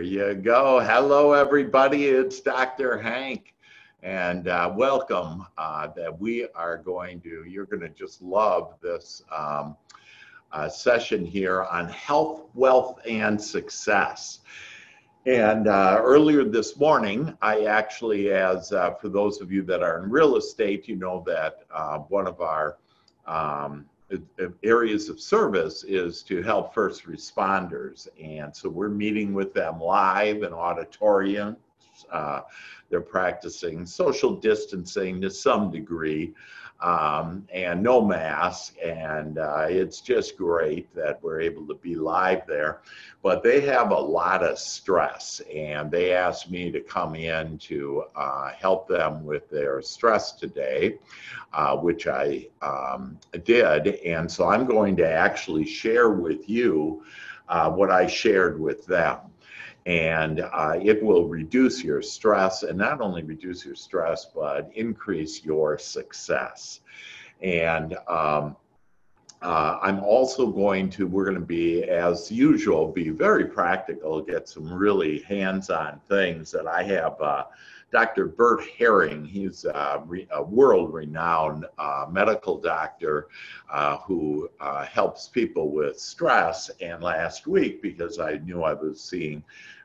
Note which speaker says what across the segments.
Speaker 1: There you go. Hello, everybody. It's Dr. Hank, and uh, welcome. Uh, that we are going to, you're going to just love this um, uh, session here on health, wealth, and success. And uh, earlier this morning, I actually, as uh, for those of you that are in real estate, you know that uh, one of our um, areas of service is to help first responders. And so we're meeting with them live in auditoriums. Uh, they're practicing social distancing to some degree um, and no mask. And uh, it's just great that we're able to be live there. But they have a lot of stress, and they asked me to come in to uh, help them with their stress today, uh, which I um, did. And so I'm going to actually share with you uh, what I shared with them and uh, it will reduce your stress and not only reduce your stress but increase your success. And um, uh, i'm also going to we're going to be as usual be very practical get some really hands-on things that i have uh, Dr. Bert Herring. He's a, a world renowned uh, medical doctor uh, who uh, helps people with stress. And last week, because I knew I was seeing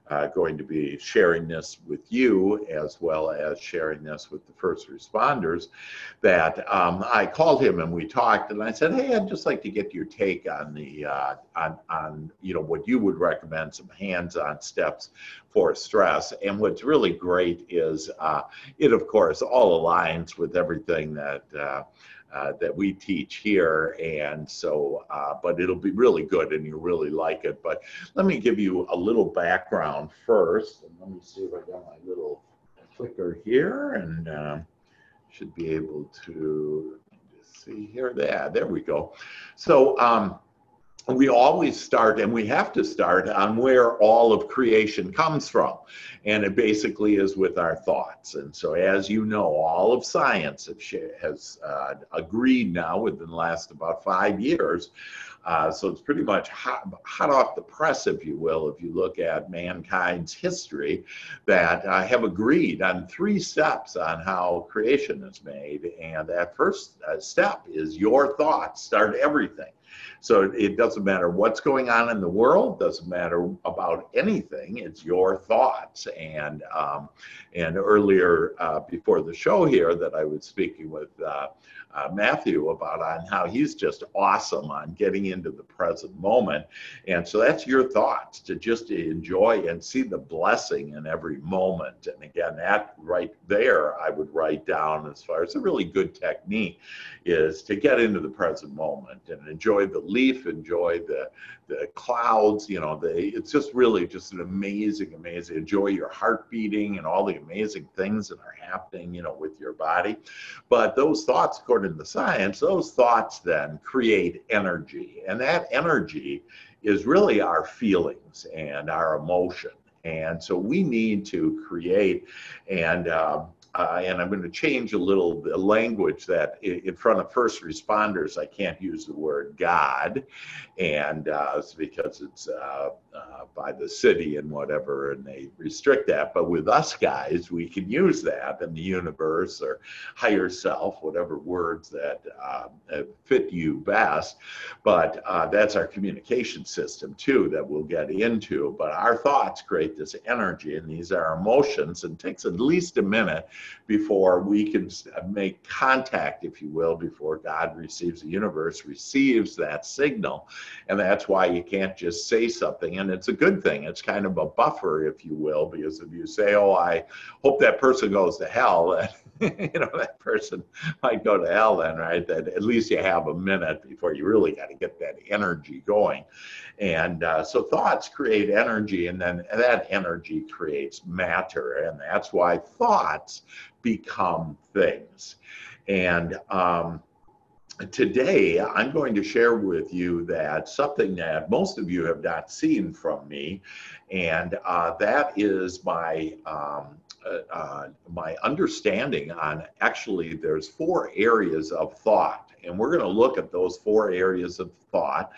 Speaker 1: uh, going to be sharing this with you as well as sharing this with the first responders that um, I called him and we talked and I said, hey, I'd just like to get your take on the uh, on on you know what you would recommend some hands-on steps for stress. And what's really great is uh, it of course all aligns with everything that uh, that we teach here. And so, uh, but it'll be really good and you'll really like it. But let me give you a little background first. And let me see if I got my little clicker here and uh, should be able to see here. There, there we go. So, um, we always start and we have to start on where all of creation comes from. And it basically is with our thoughts. And so, as you know, all of science has uh, agreed now within the last about five years. Uh, so, it's pretty much hot, hot, off the press, if you will, if you look at mankind's history, that uh, have agreed on three steps on how creation is made. And that first uh, step is your thoughts start everything. So it doesn't matter what's going on in the world, doesn't matter about anything. It's your thoughts. And um, and earlier uh, before the show here, that I was speaking with uh, uh, Matthew about on how he's just awesome on getting into the present moment. And so that's your thoughts to just enjoy and see the blessing in every moment. And again, that right there, I would write down as far as a really good technique is to get into the present moment and enjoy the leaf, enjoy the the clouds, you know, the, it's just really just an amazing, amazing, enjoy your heart beating and all the amazing things that are happening, you know, with your body. But those thoughts, according to science, those thoughts then create energy. And that energy is really our feelings and our emotion. And so we need to create and uh, uh, and I'm going to change a little the language that in front of first responders, I can't use the word God, and uh, it's because it's uh, uh, by the city and whatever, and they restrict that. But with us guys, we can use that in the universe or higher self, whatever words that uh, fit you best. But uh, that's our communication system too that we'll get into. But our thoughts create this energy, and these are emotions, and takes at least a minute before we can uh, make contact, if you will, before God receives the universe receives that signal, and that's why you can't just say something and it's a good thing. It's kind of a buffer, if you will, because if you say, "Oh, I hope that person goes to hell," you know that person might go to hell then, right? That at least you have a minute before you really got to get that energy going, and uh, so thoughts create energy, and then that energy creates matter, and that's why thoughts become things, and um, today I'm going to share with you that something that most of you have not seen from me, and uh, that is my um, uh, my understanding on actually there's four areas of thought. And we're going to look at those four areas of thought.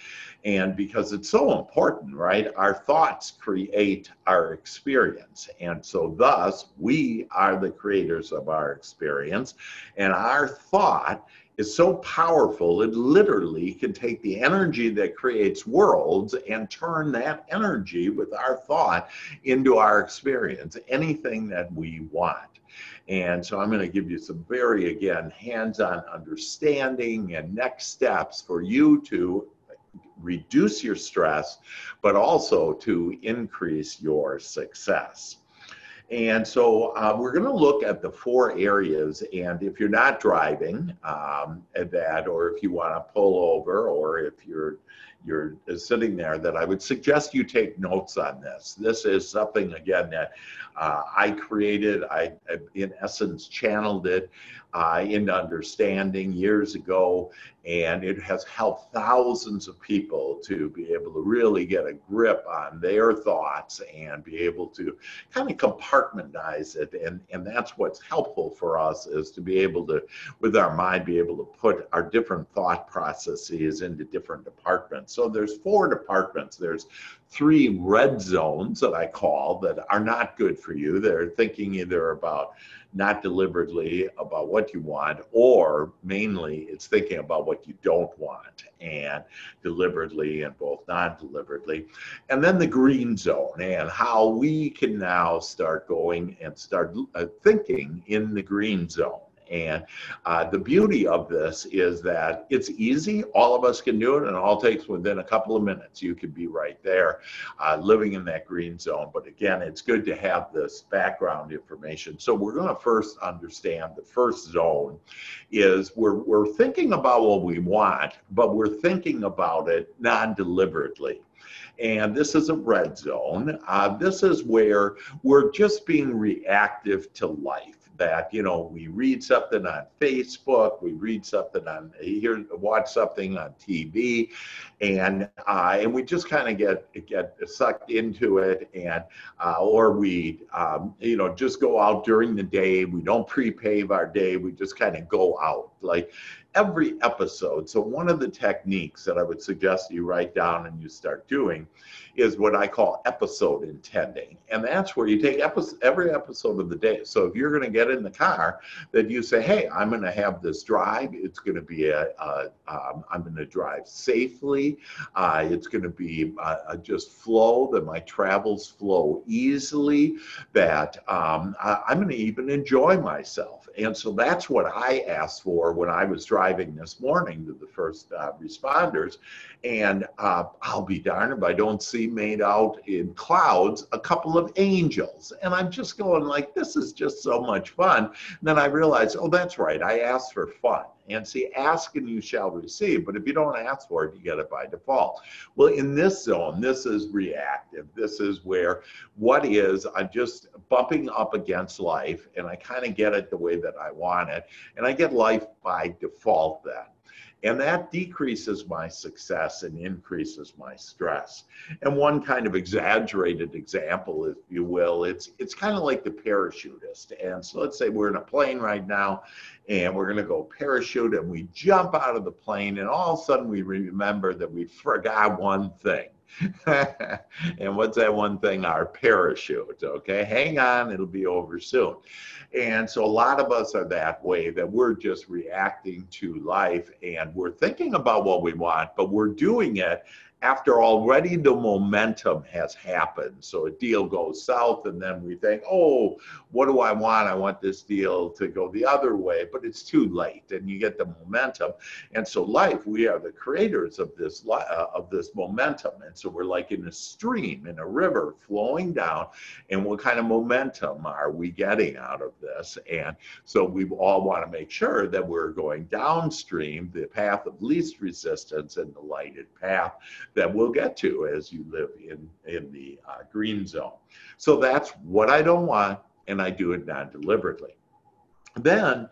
Speaker 1: And because it's so important right our thoughts create our experience. And so thus we are the creators of our experience. And our thought is so powerful, it literally can take the energy that creates worlds and turn that energy with our thought into our experience, anything that we want. And so I'm going to give you some very, again, hands on understanding and next steps for you to reduce your stress, but also to increase your success. And so uh, we're going to look at the four areas. And if you're not driving, um, that, or if you want to pull over, or if you're you're sitting there, that I would suggest you take notes on this. This is something again that uh, I created. I, in essence, channeled it uh, into understanding years ago, and it has helped thousands of people to be able to really get a grip on their thoughts and be able to kind of compartmentalize it. And, and that's what's helpful for us is to be able to, with our mind, be able to put our different thought processes into different departments. So there's four departments. There's three red zones that I call that are not good for you. They're thinking either about not deliberately about what you want, or mainly it's thinking about what you don't want and deliberately and both non deliberately. And then the green zone and how we can now start going and start uh, thinking in the green zone. And uh, the beauty of this is that it's easy. All of us can do it, and it all takes within a couple of minutes. You can be right there uh, living in that green zone. But again, it's good to have this background information. So we're going to first understand the first zone is we're, we're thinking about what we want, but we're thinking about it non deliberately and this is a red zone. Uh, this is where we're just being reactive to life that you know we read something on Facebook, we read something on here, watch something on TV, and uh, and we just kind of get get sucked into it, and uh, or we um, you know just go out during the day. We don't pre-pave our day. We just kind of go out like every episode. So one of the techniques that I would suggest you write down and you start doing is what I call episode intending. And that's where you take episode, every episode of the day. So if you're going to get in the car, that you say, hey, I'm going to have this drive. It's going to be a, a um, I'm going to drive safely. Uh, it's going to be uh, uh, just flow, that my travels flow easily, that um, I, I'm going to even enjoy myself. And so that's what I asked for when I was driving this morning to the first uh, responders. And uh, I'll be darned if I don't see made out in clouds a couple of angels. And I'm just going like, this is just so much fun. And then I realized, oh, that's right. I asked for fun. And see, ask and you shall receive. But if you don't ask for it, you get it by default. Well, in this zone, this is reactive. This is where what is, I'm just bumping up against life and I kind of get it the way that I want it. And I get life by default then. And that decreases my success and increases my stress. And one kind of exaggerated example, if you will, it's it's kind of like the parachutist. And so let's say we're in a plane right now and we're going to go parachute and we jump out of the plane and all of a sudden we remember that we forgot one thing. and what's that one thing? Our parachute. Okay, hang on, it'll be over soon. And so a lot of us are that way that we're just reacting to life and we're thinking about what we want, but we're doing it after already the momentum has happened. So a deal goes south, and then we think, oh, what do I want? I want this deal to go the other way, but it's too late, and you get the momentum. And so life, we are the creators of this uh, of this momentum, and so we're like in a stream, in a river flowing down, and what kind of momentum are we getting out of this? And so we all want to make sure that we're going downstream, the path of least resistance and the lighted path that we'll get to as you live in, in the uh, green zone. So that's what I don't want, and I do it non deliberately. Then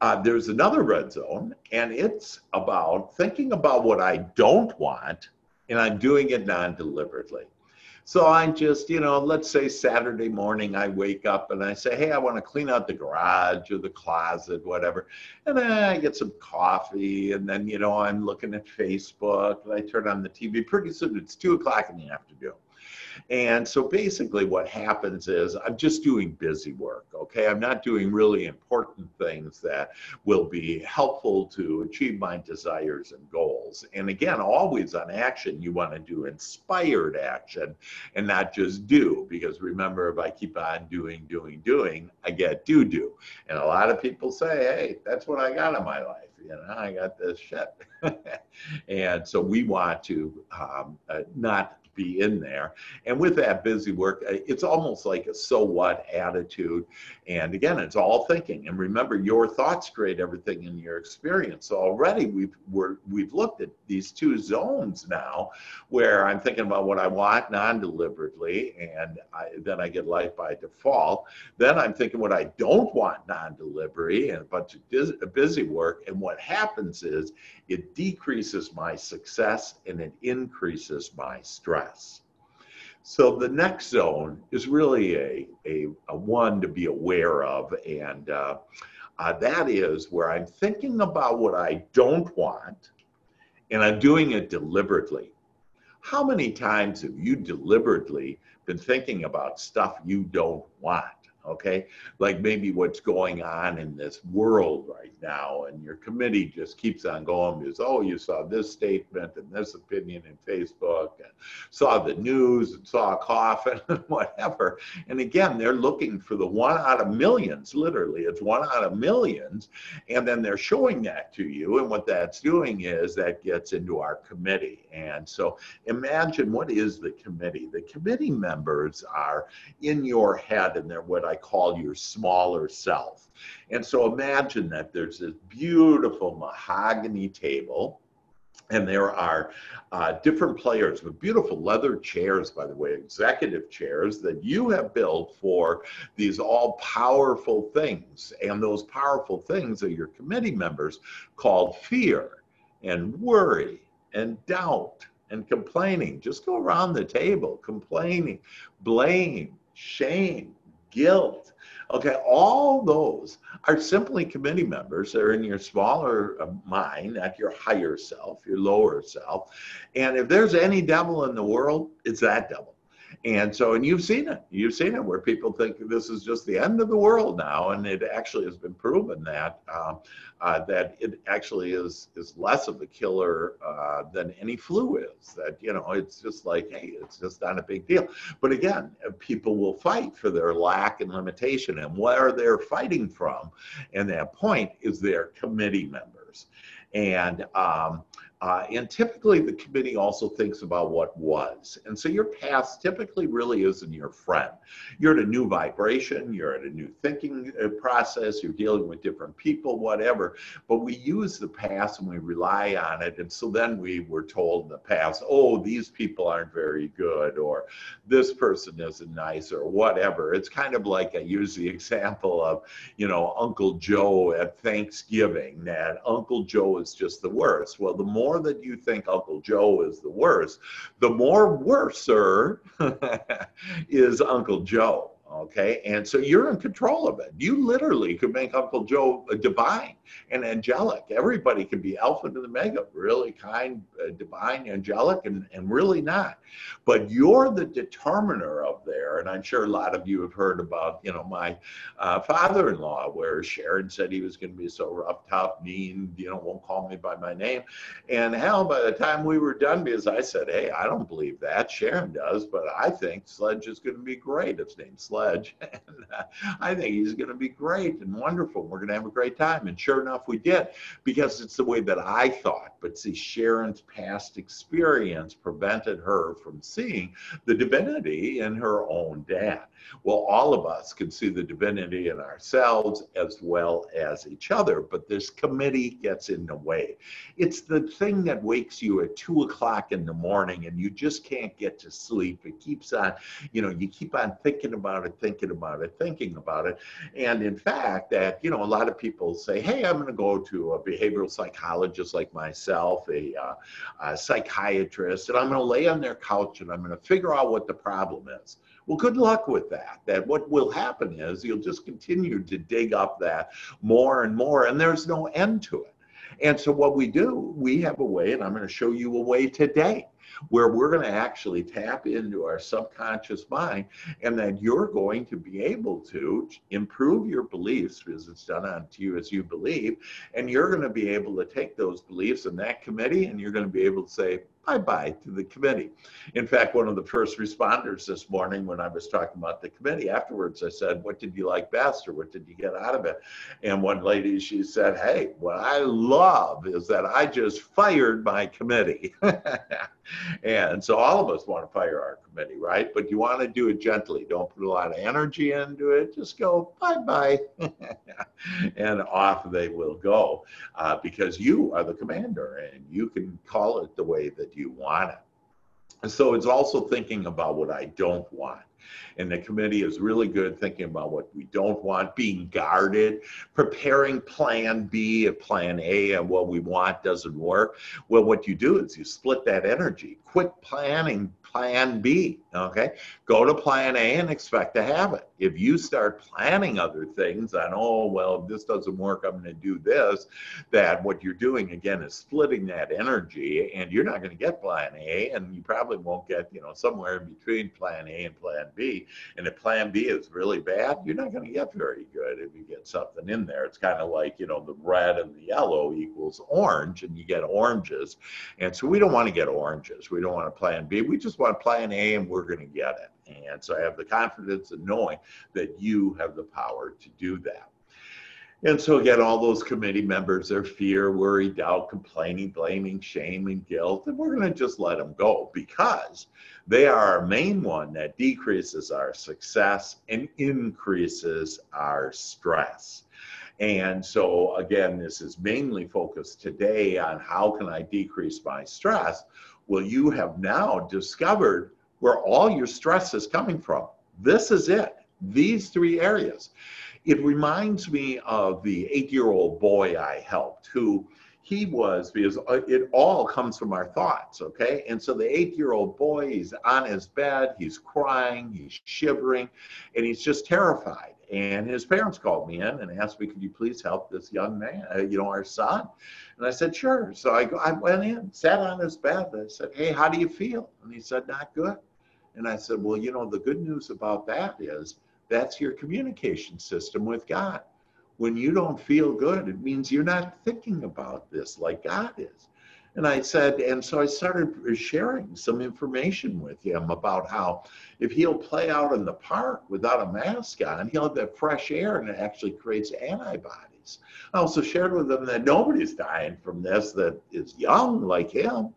Speaker 1: uh, there's another red zone, and it's about thinking about what I don't want, and I'm doing it non deliberately. So I just, you know, let's say Saturday morning, I wake up and I say, hey, I want to clean out the garage or the closet, whatever. And then I get some coffee. And then, you know, I'm looking at Facebook and I turn on the TV. Pretty soon it's two o'clock in the afternoon. And so basically, what happens is I'm just doing busy work, okay? I'm not doing really important things that will be helpful to achieve my desires and goals. And again, always on action, you want to do inspired action and not just do, because remember, if I keep on doing, doing, doing, I get do, do. And a lot of people say, hey, that's what I got in my life you know, I got this shit. and so we want to um, uh, not be in there. And with that busy work, uh, it's almost like a so what attitude. And again, it's all thinking. And remember, your thoughts create everything in your experience. So already we've we're, we've looked at these two zones now, where I'm thinking about what I want non-deliberately, and I, then I get life by default. Then I'm thinking what I don't want non-delivery, and a bunch of busy work. And what happens is it decreases my success and it increases my stress. So the next zone is really a, a, a one to be aware of, and uh, uh, that is where I'm thinking about what I don't want, and I'm doing it deliberately. How many times have you deliberately been thinking about stuff you don't want? Okay? Like maybe what's going on in this world right now, and your committee just keeps on going because, oh, you saw this statement and this opinion in Facebook, and saw the news and saw a coffin and whatever. And again, they're looking for the one out of millions, literally, it's one out of millions. And then they're showing that to you. And what that's doing is that gets into our committee. And so imagine what is the committee? The committee members are in your head and they're what I call your smaller self. And so imagine that there's this beautiful mahogany table and there are uh, different players with beautiful leather chairs, by the way, executive chairs that you have built for these all powerful things. And those powerful things are your committee members called fear and worry and doubt and complaining. Just go around the table complaining, blame, shame, guilt. Okay, all those are simply committee members. They're in your smaller uh, mind, not your higher self, your lower self. And if there's any devil in the world, it's that devil. And so, and you've seen it. You've seen it where people think this is just the end of the world now, and it actually has been proven that uh, uh, that it actually is is less of a killer uh, than any flu is. That you know, it's just like, hey, it's just not a big deal. But again, people will fight for their lack and limitation, and where they're fighting from, and that point is their committee members, and um, uh, and typically the committee also thinks about what was. And so your past typically really isn't your friend. You're at a new vibration, you're at a new thinking uh, process, you're dealing with different people, whatever. But we use the past and we rely on it. And so then we were told in the past, oh, these people aren't very good, or this person isn't nice, or whatever. It's kind of like I use the example of, you know, Uncle Joe at Thanksgiving, that Uncle Joe is just the worst. Well, the more more that you think Uncle Joe is the worst, the more worser is Uncle Joe. Okay. And so you're in control of it. You literally could make Uncle Joe a divine and angelic. Everybody can be Alpha to the Mega, really kind, uh, divine, angelic, and, and really not. But you're the determiner of there. And I'm sure a lot of you have heard about, you know, my uh, father in law, where Sharon said he was going to be so rough, tough, mean, you know, won't call me by my name. And hell, by the time we were done, because I said, hey, I don't believe that. Sharon does, but I think Sledge is going to be great. His name's Sledge. and uh, I think he's going to be great and wonderful. We're going to have a great time. And sure enough, we did because it's the way that I thought. But see, Sharon's past experience prevented her from seeing the divinity in her own dad. Well, all of us can see the divinity in ourselves as well as each other, but this committee gets in the way. It's the thing that wakes you at two o'clock in the morning and you just can't get to sleep. It keeps on, you know, you keep on thinking about it, thinking about it, thinking about it. And in fact, that, you know, a lot of people say, hey, I'm going to go to a behavioral psychologist like myself, a, uh, a psychiatrist, and I'm going to lay on their couch and I'm going to figure out what the problem is. Well, good luck with that. That what will happen is you'll just continue to dig up that more and more, and there's no end to it. And so, what we do, we have a way, and I'm going to show you a way today where we're going to actually tap into our subconscious mind and that you're going to be able to improve your beliefs because it's done on to you as you believe. And you're going to be able to take those beliefs in that committee and you're going to be able to say, bye bye to the committee. In fact, one of the first responders this morning, when I was talking about the committee, afterwards I said, What did you like best or what did you get out of it? And one lady, she said, Hey, what I love is that I just fired my committee. and so all of us want to fire our committee, right? But you want to do it gently. Don't put a lot of energy into it. Just go bye bye. and off they will go uh, because you are the commander and you can call it the way that you want it. And so it's also thinking about what I don't want. And the committee is really good thinking about what we don't want, being guarded, preparing plan B if plan A and what we want doesn't work. Well, what you do is you split that energy. Quit planning plan B. Okay. Go to plan A and expect to have it. If you start planning other things on, oh, well, if this doesn't work, I'm going to do this, that what you're doing again is splitting that energy and you're not going to get plan A and you probably won't get, you know, somewhere in between plan A and plan B. And if plan B is really bad, you're not going to get very good if you get something in there. It's kind of like, you know, the red and the yellow equals orange and you get oranges. And so we don't want to get oranges. We don't want to plan B. We just want plan A and we're going to get it. And so I have the confidence in knowing that you have the power to do that. And so again, all those committee members are fear, worry, doubt, complaining, blaming, shame, and guilt. And we're going to just let them go because they are our main one that decreases our success and increases our stress. And so again, this is mainly focused today on how can I decrease my stress? Well, you have now discovered where all your stress is coming from. This is it, these three areas. It reminds me of the eight year old boy I helped who he was because uh, it all comes from our thoughts okay and so the eight year old boy he's on his bed he's crying he's shivering and he's just terrified and his parents called me in and asked me could you please help this young man uh, you know our son? And i said sure. So i, I went in sat on his bed. And i said hey how do you feel? And he said not good. And I said, Well, you know, the good news about that is that's your communication system with God. When you don't feel good, it means you're not thinking about this like God is. And I said, and so I started sharing some information with him about how if he'll play out in the park without a mask on, he'll have that fresh air and it actually creates antibodies. I also shared with him that nobody's dying from this that is young like him.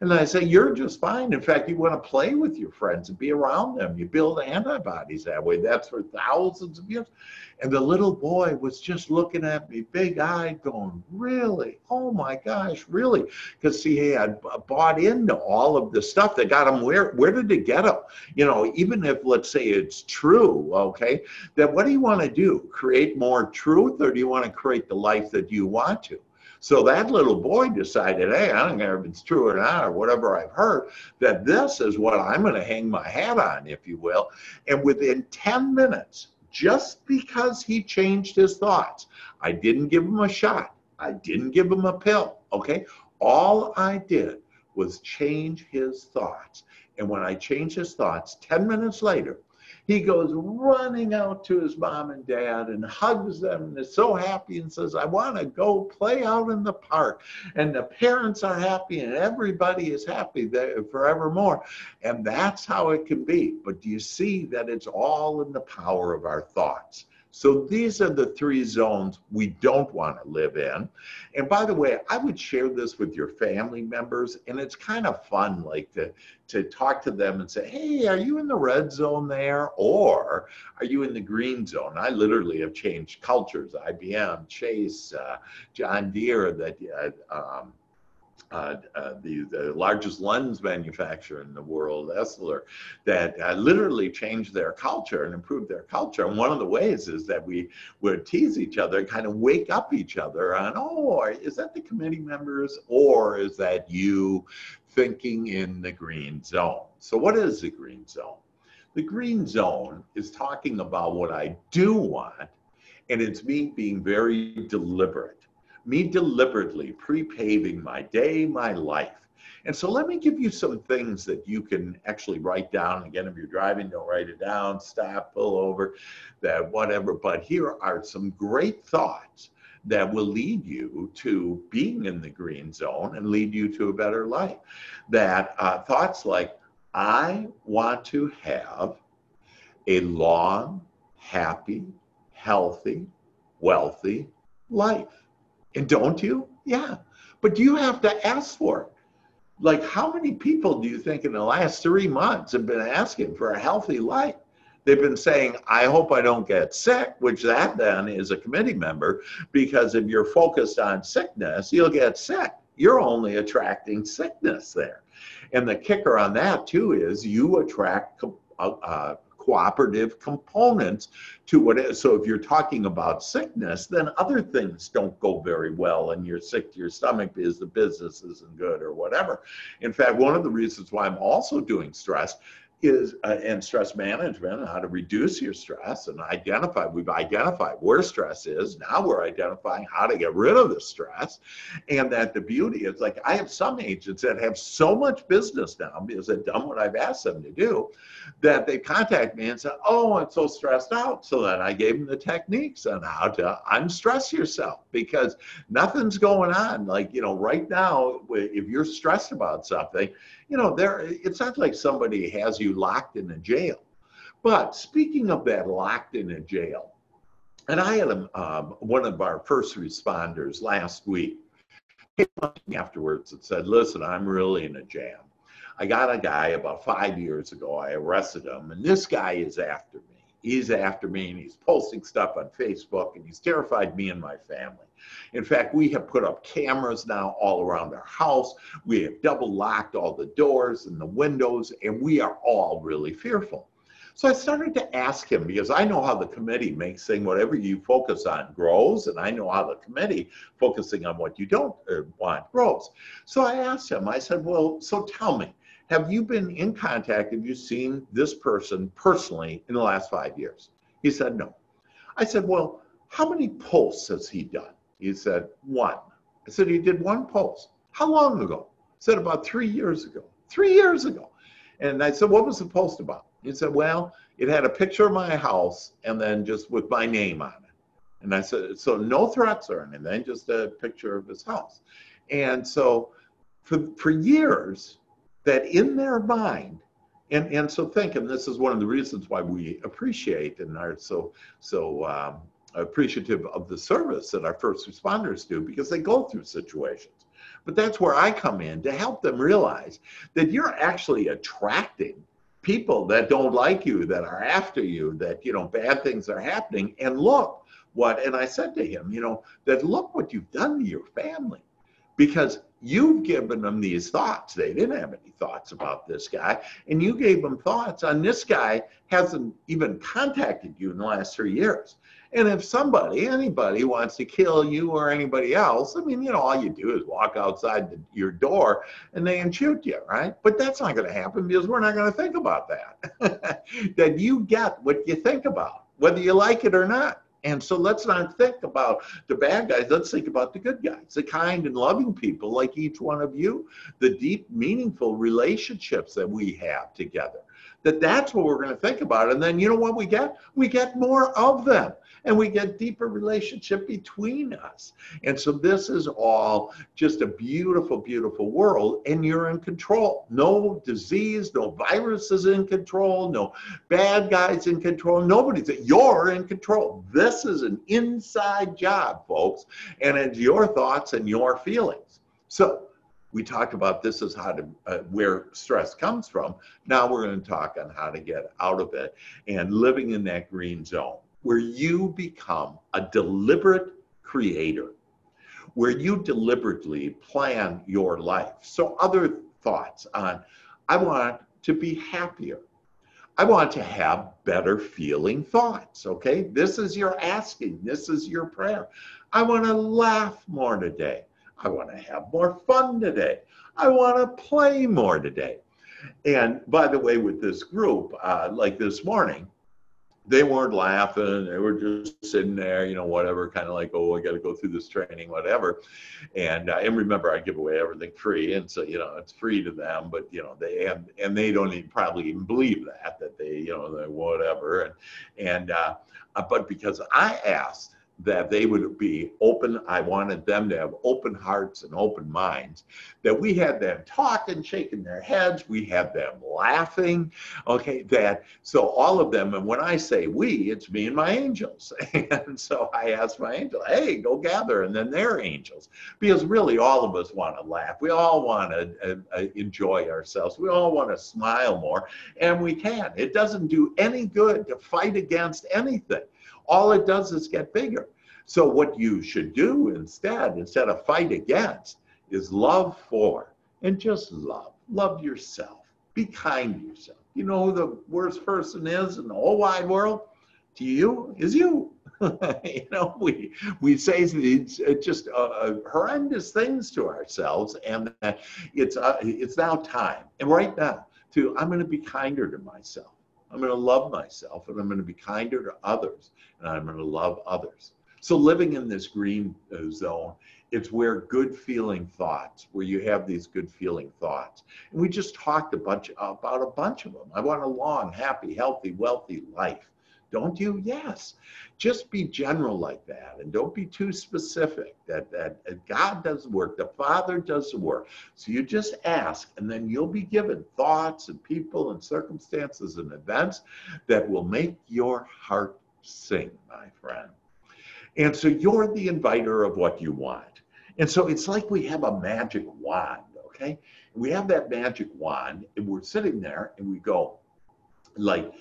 Speaker 1: And I say, you're just fine. In fact, you want to play with your friends and be around them. You build antibodies that way. That's for thousands of years. And the little boy was just looking at me, big eyed, going, Really? Oh my gosh, really? Because see, he had bought into all of the stuff that got him where where did it get him? You know, even if let's say it's true, okay, then what do you want to do? Create more truth or do you want to create the life that you want to? So that little boy decided, hey, I don't care if it's true or not, or whatever I've heard, that this is what I'm going to hang my hat on, if you will. And within 10 minutes, just because he changed his thoughts, I didn't give him a shot, I didn't give him a pill, okay? All I did was change his thoughts. And when I changed his thoughts, 10 minutes later, he goes running out to his mom and dad and hugs them and is so happy and says, I want to go play out in the park. And the parents are happy and everybody is happy forevermore. And that's how it can be. But do you see that it's all in the power of our thoughts? So these are the three zones we don't want to live in. And by the way, I would share this with your family members, and it's kind of fun, like to, to talk to them and say, hey, are you in the red zone there? Or are you in the green zone? I literally have changed cultures, IBM, Chase, uh, John Deere, that uh, um, uh, uh, the, the largest lens manufacturer in the world, Essilor, that uh, literally changed their culture and improved their culture. And one of the ways is that we would tease each other and kind of wake up each other on, oh, is that the committee members or is that you thinking in the green zone? So, what is the green zone? The green zone is talking about what I do want, and it's me being very deliberate me deliberately pre-paving my day, my life. And so let me give you some things that you can actually write down. Again, if you're driving, don't write it down, stop, pull over, that whatever. But here are some great thoughts that will lead you to being in the green zone and lead you to a better life. That uh, thoughts like, I want to have a long, happy, healthy, wealthy life. And don't you? Yeah. But you have to ask for it. Like, how many people do you think in the last three months have been asking for a healthy life? They've been saying, I hope I don't get sick, which that then is a committee member, because if you're focused on sickness, you'll get sick. You're only attracting sickness there. And the kicker on that, too, is you attract uh, uh, cooperative components to what is. So if you're talking about sickness, then other things don't go very well and you're sick to your stomach because the business isn't good or whatever. In fact, one of the reasons why I'm also doing stress is uh, and stress management how to reduce your stress and identify we've identified where stress is. Now we're identifying how to get rid of the stress. And that the beauty is like i have some agents that have so much business now because they've done what i've asked them to do that they contact me and say oh i'm so stressed out so then i gave them the techniques on how to unstress yourself because nothing's going on. Like you know right now if you're stressed about something you know, there it's not like somebody has you locked in a jail. But speaking of that locked in a jail, and I had a, um, one of our first responders last week afterwards and said, listen, I'm really in a jam. I got a guy about five years ago, I arrested him, and this guy is after me he's after me and he's posting stuff on Facebook and he's terrified me and my family. In fact, we have put up cameras now all around our house. We have double locked all the doors and the windows, and we are all really fearful. So I started to ask him because I know how the committee makes saying whatever you focus on grows, and I know how the committee focusing on what you don't uh, want grows. So I asked him, I said, Well, so tell me, have you been in contact? Have you seen this person personally in the last five years? He said, No. I said, Well, how many posts has he done? He said, One. I said, He did one post. How long ago? He said, About three years ago. Three years ago. And I said, What was the post about? He said, Well, it had a picture of my house and then just with my name on it. And I said, So no threats or anything, just a picture of his house. And so for, for years, that in their mind, and, and so think, and this is one of the reasons why we appreciate and are so so um, appreciative of the service that our first responders do because they go through situations. But that's where I come in to help them realize that you're actually attracting people that don't like you, that are after you, that you know bad things are happening. And look what, and I said to him, you know, that look what you've done to your family because you've given them these thoughts. They didn't have any thoughts about this guy, and you gave them thoughts on this guy hasn't even contacted you in the last three years. And if somebody, anybody wants to kill you or anybody else, I mean, you know, all you do is walk outside the, your door and they can shoot you, right? But that's not going to happen because we're not going to think about that. that you get what you think about, whether you like it or not. And so let's not think about the bad guys. Let's think about the good guys, the kind and loving people like each one of you, the deep, meaningful relationships that we have together, that that's what we're going to think about. And then you know what we get? We get more of them and we get deeper relationship between us. And so this is all just a beautiful, beautiful world, and you're in control. No disease, no virus is in control, no bad guys in control. Nobody's you're in control. This is an inside job, folks, and it's your thoughts and your feelings. So we talked about this is how to uh, where stress comes from. Now we're going to talk on how to get out of it and living in that green zone where you become a deliberate creator, where you deliberately plan your life. So, other thoughts on I want to be happier. I want to have better feeling thoughts. Okay. This is your asking. This is your prayer. I want to laugh more today. I want to have more fun today. I want to play more today. And by the way, with this group, uh, like this morning, they weren't laughing. They were just sitting there, you know, whatever, kind of like, oh, I got to go through this training, whatever. And uh, and remember, I give away everything free, and so you know, it's free to them. But you know, they and and they don't even, probably even believe that that they, you know, they whatever. And and uh, uh but because I asked that they would be open. I wanted them to have open hearts and open minds. That we had them talking, shaking their heads. We had them laughing. Okay, that so all of them. And when I say we, it's me and my angels. And so I asked my angel, "Hey, go gather," and then their angels, because really all of us want to laugh. We all want to uh, uh, enjoy ourselves. We all want to smile more, and we can. It doesn't do any good to fight against anything all it does is get bigger. So what you should do instead, instead of fight against, is love for and just love. Love yourself. Be kind to yourself. You know who the worst person is in the whole wide world? To you is you. you know, we we say these just uh, uh, horrendous things to ourselves, and it's uh, it's now time, and right now, to I'm going to be kinder to myself. I'm going to love myself and I'm going to be kinder to others and I'm going to love others. So living in this green uh, zone, it's where good feeling thoughts, where you have these good feeling thoughts. And we just talked a bunch about a bunch of them. I want a long, happy, healthy, wealthy life. Don't you? Yes. Just be general like that and don't be too specific that, that, God does the work, the Father does the work. So you just ask and then you'll be given thoughts and people and circumstances and events that will make your heart sing, my friend. And so you're the inviter of what you want. And so it's like we have a magic wand, okay? We have that magic wand and we're sitting there and we go, like,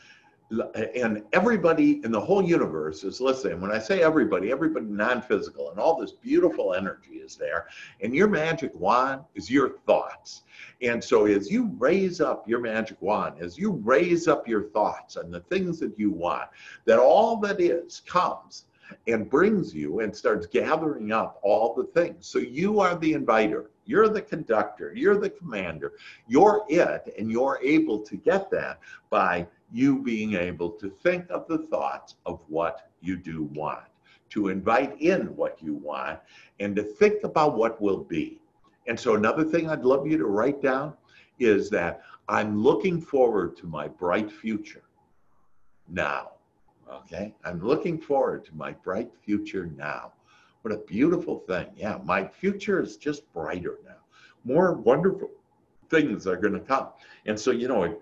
Speaker 1: and everybody in the whole universe is listening. When I say everybody, everybody non-physical, and all this beautiful energy is there. And your magic wand is your thoughts. And so as you raise up your magic wand, as you raise up your thoughts and the things that you want, that all that is comes and brings you and starts gathering up all the things. So you are the inviter, you're the conductor, you're the commander, you're it, and you're able to get that by you being able to think of the thoughts of what you do want, to invite in what you want, and to think about what will be. And so, another thing I'd love you to write down is that I'm looking forward to my bright future now. Okay, I'm looking forward to my bright future now. What a beautiful thing. Yeah, my future is just brighter now. More wonderful things are going to come. And so, you know,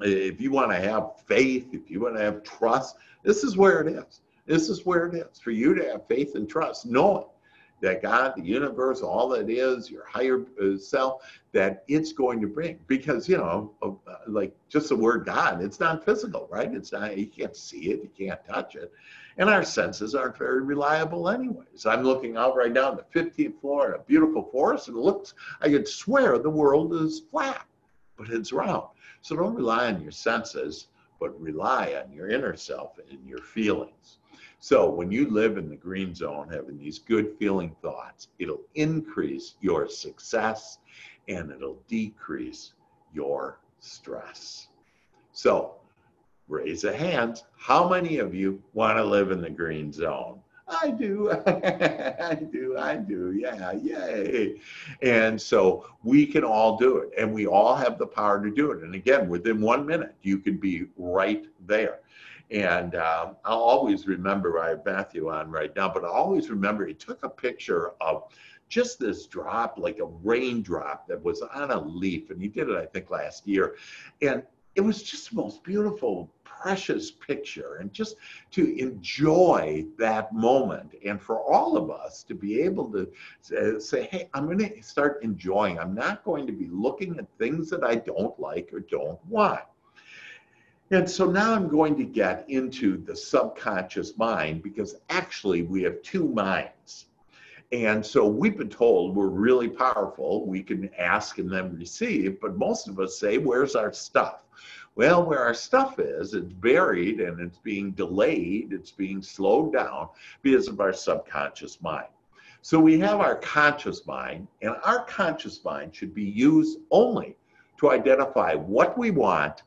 Speaker 1: if you want to have faith, if you want to have trust, this is where it is. This is where it is for you to have faith and trust, knowing that God, the universe, all that is, your higher uh, self, that it's going to bring. Because, you know, uh, like just the word God, it's not physical, right? It's not, you can't see it, you can't touch it. And our senses aren't very reliable anyways. I'm looking out right now on the 15th floor in a beautiful forest, and it looks, I could swear the world is flat, but it's round. So don't rely on your senses, but rely on your inner self and your feelings. So when you live in the green zone, having these good feeling thoughts, it'll increase your success and it'll decrease your stress. So raise a hand. How many of you want to live in the green zone? I do, I do, I do, yeah, yay. And so we can all do it, and we all have the power to do it. And again, within one minute, you can be right there. And um, I'll always remember, I have Matthew on right now, but I always remember he took a picture of just this drop, like a raindrop that was on a leaf. And he did it, I think, last year. And it was just the most beautiful, precious picture. And just to enjoy that moment, and for all of us to be able to uh, say, hey, I'm going to start enjoying. I'm not going to be looking at things that I don't like or don't want. And so now I'm going to get into the subconscious mind because actually we have two minds. And so we've been told we're really powerful. We can ask and then receive, but most of us say, Where's our stuff? Well, where our stuff is, it's buried and it's being delayed, it's being slowed down because of our subconscious mind. So we have our conscious mind, and our conscious mind should be used only to identify what we want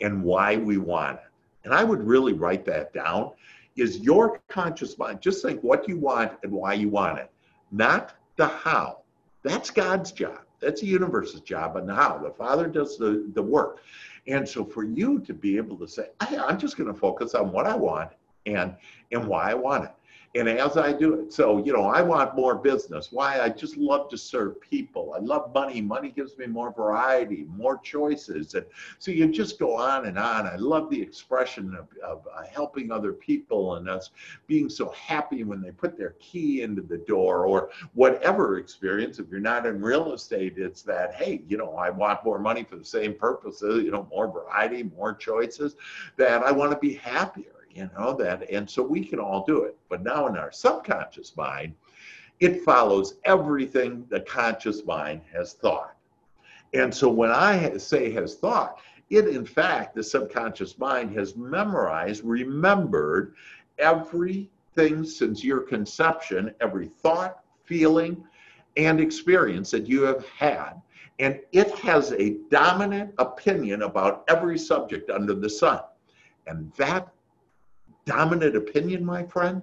Speaker 1: and why we want it. And I would really write that down is your conscious mind. Just think what you want and why you want it, not the how. That's God's job. That's the universe's job and how. The Father does the, the work. And so for you to be able to say, I'm just going to focus on what I want and and why I want it and as I do it. So, you know, I want more business. Why? I just love to serve people. I love money. Money gives me more variety, more choices. And so you just go on and on. I love the expression of, of uh, helping other people and us being so happy when they put their key into the door or whatever experience. If you're not in real estate, it's that, hey, you know, I want more money for the same purposes, you know, more variety, more choices, that I want to be happier you know that and so we can all do it. But now in our subconscious mind it follows everything the conscious mind has thought. And so when i say has thought it in fact the subconscious mind has memorized remembered everything since your conception every thought feeling and experience that you have had. And it has a dominant opinion about every subject under the sun. And that dominant opinion, my friend,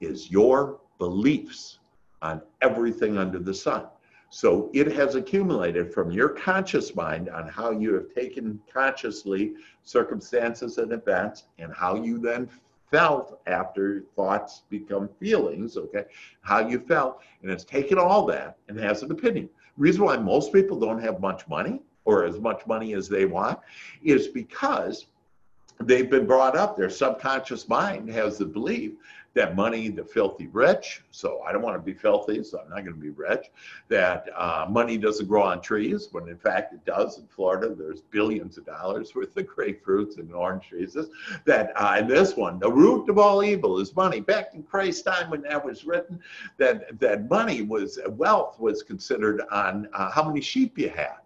Speaker 1: is your beliefs on everything under the sun. So it has accumulated from your conscious mind on how you have taken consciously circumstances and events and how you then felt after thoughts become feelings, okay? How you felt, and it's taken all that and has an opinion. Reason why most people don't have much money or as much money as they want is because they've been brought up, their subconscious mind has the belief that money, the filthy rich, so I don't want to be filthy, so I'm not going to be rich, that uh, money doesn't grow on trees, when in fact it does in Florida. There's billions of dollars worth of grapefruits and orange trees. That uh, and this one, the root of all evil is money. Back in Christ's time when that was written, that, that money was, wealth was considered on uh, how many sheep you had.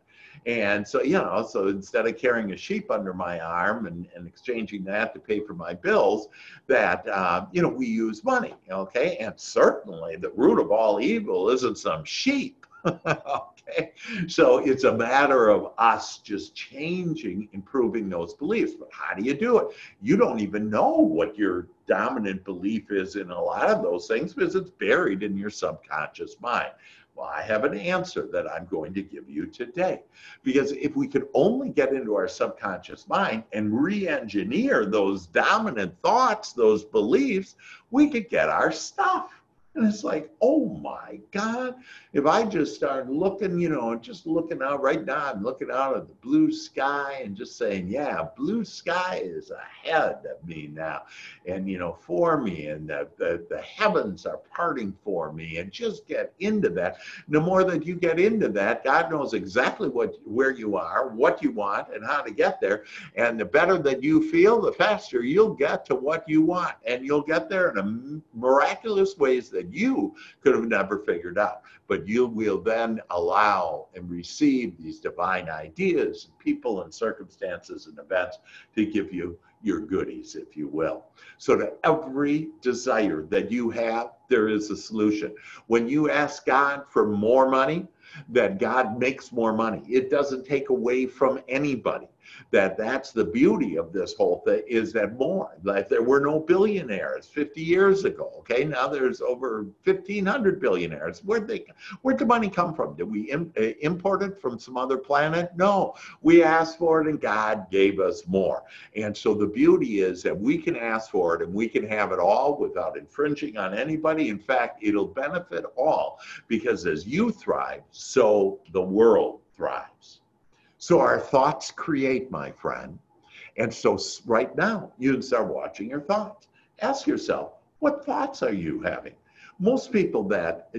Speaker 1: And so, you know, so instead of carrying a sheep under my arm and, and exchanging that to pay for my bills, that, uh, you know, we use money, okay? And certainly the root of all evil isn't some sheep. okay so it's a matter of us just changing improving those beliefs but how do you do it you don't even know what your dominant belief is in a lot of those things because it's buried in your subconscious mind well, I have an answer that I'm going to give you today. Because if we could only get into our subconscious mind and re engineer those dominant thoughts, those beliefs, we could get our stuff. And it's like, oh my God, if I just start looking, you know, just looking out right now, I'm looking out at the blue sky and just saying, yeah, blue sky is ahead of me now. And, you know, for me, and the, the, the heavens are parting for me, and just get into that. The more that you get into that, God knows exactly what where you are, what you want, and how to get there. And the better that you feel, the faster you'll get to what you want. And you'll get there in a miraculous ways that you could have never figured out. But you will then allow and receive these divine ideas, and people and circumstances and events to give you your goodies, if you will. So, to every desire that you have, there is a solution. When you ask God for more money, that God makes more money. It doesn't take away from anybody that that's the beauty of this whole thing is that more like there were no billionaires 50 years ago okay? Now there's over 1500 billionaires. Where'd they where'd the money come from? Did we Im- uh, import it from some other planet? No. We asked for it and god gave us more. And so the beauty is that we can ask for it and we can have it all without infringing on anybody. In fact it'll benefit all because as you thrive so the world thrives so our thoughts create, my friend. And so right now, you can start watching your thoughts. Ask yourself, what thoughts are you having? Most people that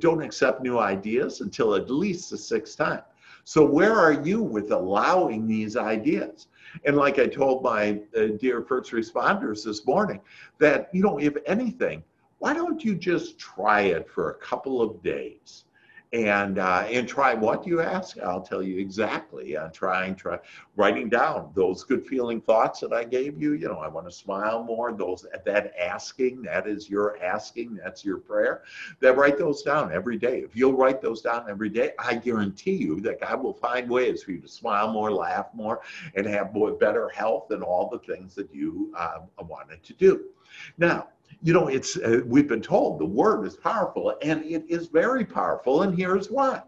Speaker 1: don't accept new ideas until at least the sixth time. So where are you with allowing these ideas? And like I told my uh, dear first responders this morning, that, you know, if anything, why don't you just try it for a couple of days? And uh, and try what you ask. I'll tell you exactly uh, trying try writing down those good feeling thoughts that i gave you. You know i want to smile more. Those that asking that is your asking that's your prayer. That write those down every day. If you'll write those down every day i guarantee you that god will find ways for you to smile more laugh more and have more better health and all the things that you uh, wanted to do. Now you know, it's uh, we've been told the word is powerful, and it is very powerful. And here's why: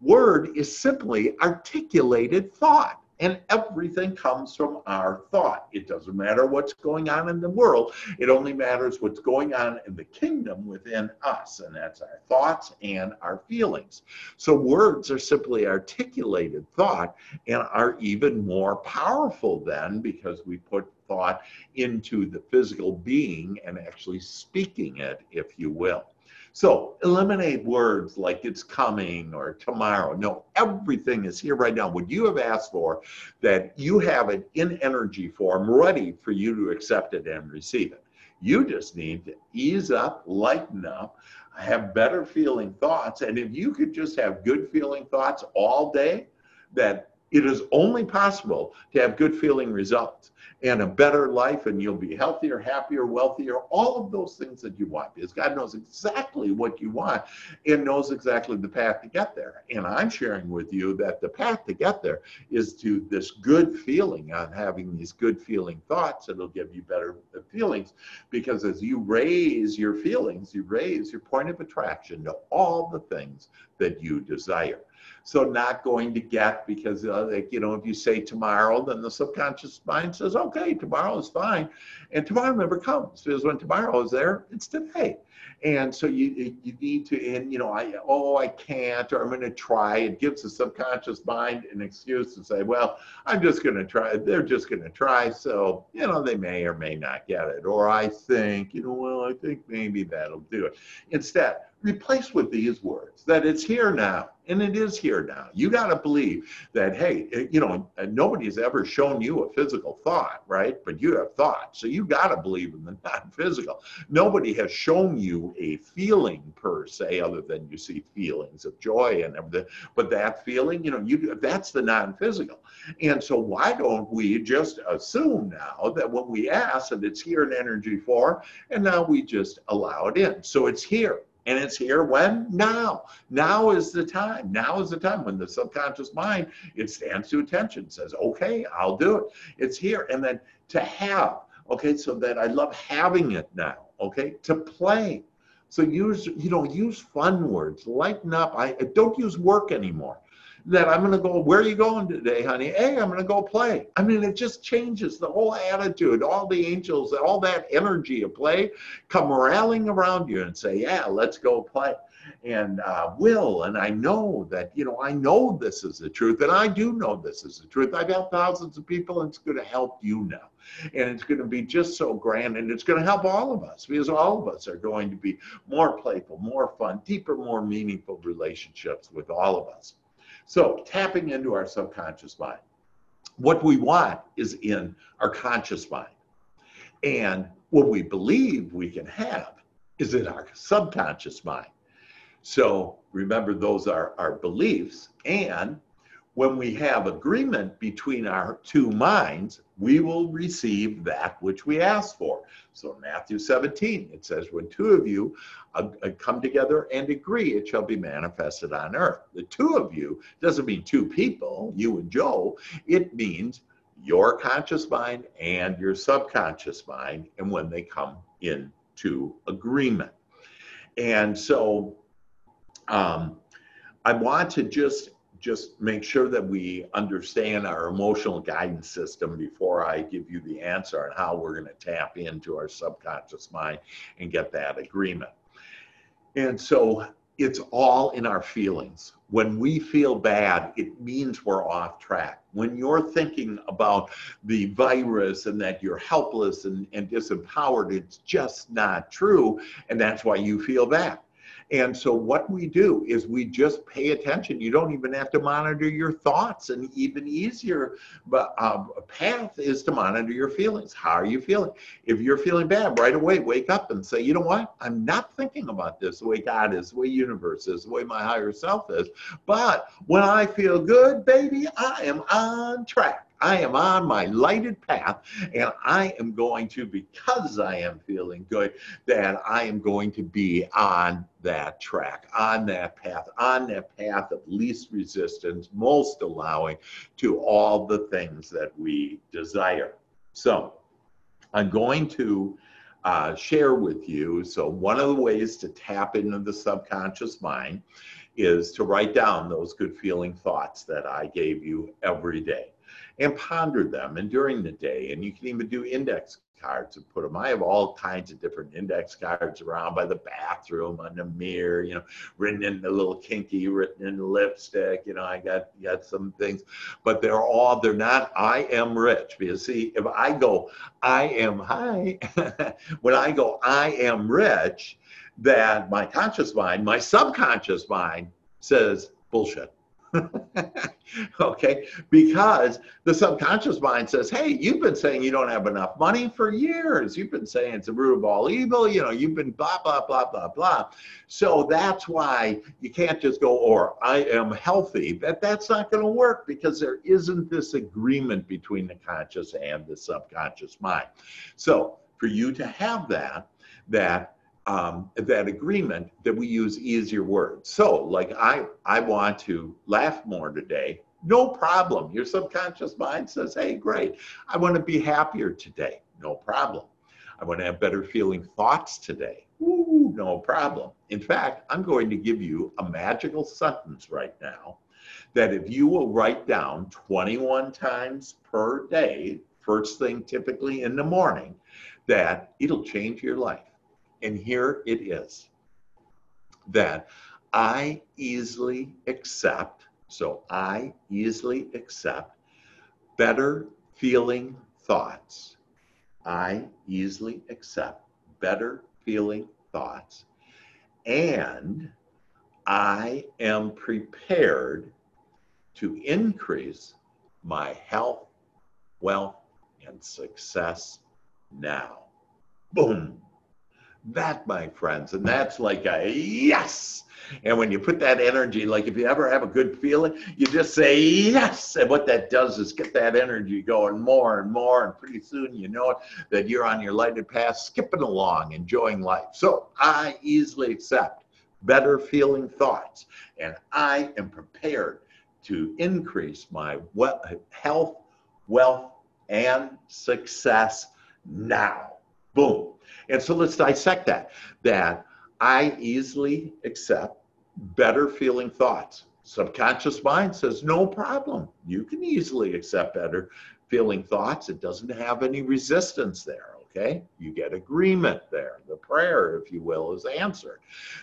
Speaker 1: word is simply articulated thought. And everything comes from our thought. It doesn't matter what's going on in the world. It only matters what's going on in the kingdom within us. And that's our thoughts and our feelings. So words are simply articulated thought and are even more powerful then because we put thought into the physical being and actually speaking it, if you will. So eliminate words like it's coming or tomorrow. No, everything is here right now. What you have asked for, that you have it in energy form ready for you to accept it and receive it. You just need to ease up, lighten up, have better feeling thoughts. And if you could just have good feeling thoughts all day, that it is only possible to have good feeling results and a better life, and you'll be healthier, happier, wealthier, all of those things that you want, because God knows exactly what you want and knows exactly the path to get there. And I'm sharing with you that the path to get there is to this good feeling on having these good feeling thoughts. It'll give you better feelings because as you raise your feelings, you raise your point of attraction to all the things that you desire. So not going to get because uh, like, you know, if you say tomorrow, then the subconscious mind says, okay, tomorrow is fine. And tomorrow never comes because when tomorrow is there, it's today. And so you you need to, and you know, I oh I can't, or I'm going to try. It gives the subconscious mind an excuse to say, well, I'm just going to try. They're just going to try, so you know they may or may not get it. Or I think, you know, well, I think maybe that'll do it. Instead, replace with these words that it's here now and it is here now. You got to believe that hey eh, you know nobody's ever shown you a physical thought right? But you have thought. So you got to believe in the non-physical. Nobody has shown you a feeling per se other than you see feelings of joy and everything. But that feeling you know you that's the non-physical. And so why don't we just assume now that when we ask that it's here in energy form and now we just allow it in. So it's here and it's here when? Now. Now is the time. Now is the time when the subconscious mind, it stands to attention, says, okay, I'll do it. It's here. And then to have, okay, so that I love having it now, okay, to play. So use, you know, use fun words, lighten up. I don't use work anymore that I'm going to go, where are you going today, honey? Hey, I'm going to go play. I mean, it just changes the whole attitude. All the angels, all that energy of play come rallying around you and say, yeah, let's go play. And uh, will, and I know that, you know, I know this is the truth, and I do know this is the truth. I've helped thousands of people, and it's going to help you now. And it's going to be just so grand, and it's going to help all of us because all of us are going to be more playful, more fun, deeper, more meaningful relationships with all of us. So tapping into our subconscious mind. What we want is in our conscious mind. And what we believe we can have is in our subconscious mind. So remember, those are our beliefs. And when we have agreement between our two minds, we will receive that which we ask for. So Matthew 17, it says, when two of you uh, come together and agree, it shall be manifested on earth. The two of you doesn't mean two people, you and Joe. It means your conscious mind and your subconscious mind, and when they come into agreement. And so um, I want to just just make sure that we understand our emotional guidance system before I give you the answer on how we're going to tap into our subconscious mind and get that agreement. And so it's all in our feelings. When we feel bad, it means we're off track. When you're thinking about the virus and that you're helpless and, and disempowered, it's just not true. And that's why you feel bad. And so what we do is we just pay attention. You don't even have to monitor your thoughts. And even easier but, uh, path is to monitor your feelings. How are you feeling? If you're feeling bad, right away, wake up and say, you know what? I'm not thinking about this the way God is, the way universe is, the way my higher self is. But when I feel good, baby, I am on track. I am on my lighted path and I am going to, because I am feeling good, that I am going to be on that track, on that path, on that path of least resistance, most allowing to all the things that we desire. So I'm going to uh, share with you. So, one of the ways to tap into the subconscious mind is to write down those good feeling thoughts that I gave you every day and ponder them and during the day. And you can even do index cards and put them. I have all kinds of different index cards around by the bathroom, on the mirror, you know, written in a little kinky, written in lipstick. You know, I got got some things, but they're all they're not. I am rich because see, if I go, I am high. when I go, I am rich, that my conscious mind, my subconscious mind says bullshit. okay, because the subconscious mind says, hey, you've been saying you don't have enough money for years. You've been saying it's the root of all evil. You know, you've been blah, blah, blah, blah, blah. So that's why you can't just go, or I am healthy. That That's not going to work because there isn't this agreement between the conscious and the subconscious mind. So for you to have that, that um, that agreement that we use easier words. So, like I, I want to laugh more today. No problem. Your subconscious mind says, "Hey, great. I want to be happier today. No problem. I want to have better feeling thoughts today. Ooh, no problem. In fact, I'm going to give you a magical sentence right now that if you will write down 21 times per day, first thing typically in the morning, that it'll change your life. And here it is that I easily accept, so I easily accept better feeling thoughts. I easily accept better feeling thoughts. And I am prepared to increase my health, wealth, and success now. Boom. That, my friends, and that's like a yes. And when you put that energy, like if you ever have a good feeling, you just say yes. And what that does is get that energy going more and more. And pretty soon you know it that you're on your lighted path, skipping along, enjoying life. So I easily accept better feeling thoughts. And I am prepared to increase my health, wealth, and success now. Boom. And so let's dissect that. That I easily accept better feeling thoughts. Subconscious mind says, no problem. You can easily accept better feeling thoughts. It doesn't have any resistance there. Okay. You get agreement there. The prayer, if you will, is answered.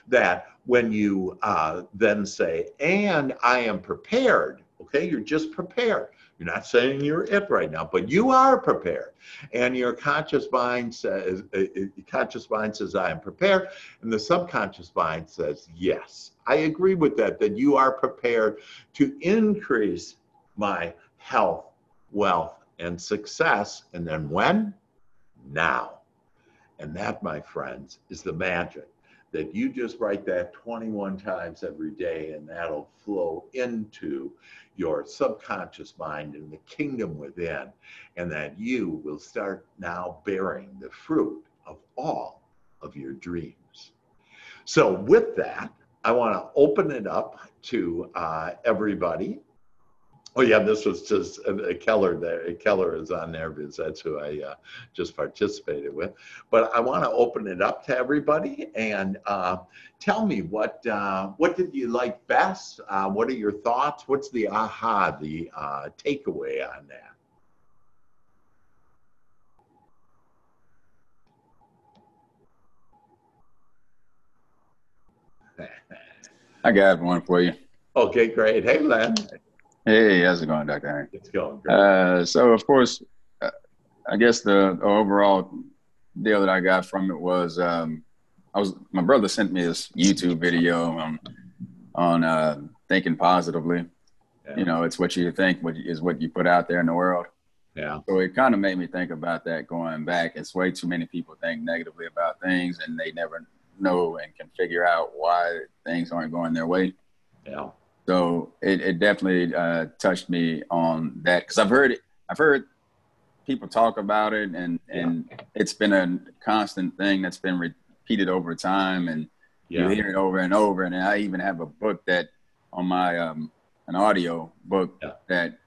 Speaker 1: That when you uh, then say, and I am prepared, okay, you're just prepared. You're not saying you're it right now, but you are prepared. And your conscious mind says, uh, uh, conscious mind says, I am prepared. And the subconscious mind says, yes. I agree with that, that you are prepared to increase my health, wealth, and success. And then when? Now. And that, my friends, is the magic that you just write that 21 times every day and that'll flow into your subconscious mind and the kingdom within, and that you will start now bearing the fruit of all of your dreams. So, with that, I want to open it up to uh, everybody Oh yeah, this was just uh, Keller. There, Keller is on there because that's who I uh, just participated with. But I want to open it up to everybody and uh, tell me what uh, what did you like best? Uh, what are your thoughts? What's the aha, the uh, takeaway on
Speaker 2: that? I got one for you.
Speaker 1: Okay, great. Hey, Len.
Speaker 2: Hey, how's it going, Dr. Hank?
Speaker 1: It's going great.
Speaker 2: Uh, so, of course, uh, I guess the, the, overall deal that I got from it was um, I was my brother sent me this YouTube video um, on uh, thinking positively. Yeah. You know, it's what you think, what is what you put out there in the world.
Speaker 1: Yeah.
Speaker 2: So it kind of made me think about that going back. It's way too many people think negatively about things, and they never know and can figure out why things aren't going their way.
Speaker 1: Yeah.
Speaker 2: So it, it definitely uh, touched me on that because I've heard it, I've heard people talk about it, and and yeah. it's been a constant thing that's been repeated over time, and yeah. you hear it over and over. And I even have a book that on my um, an audio book yeah. that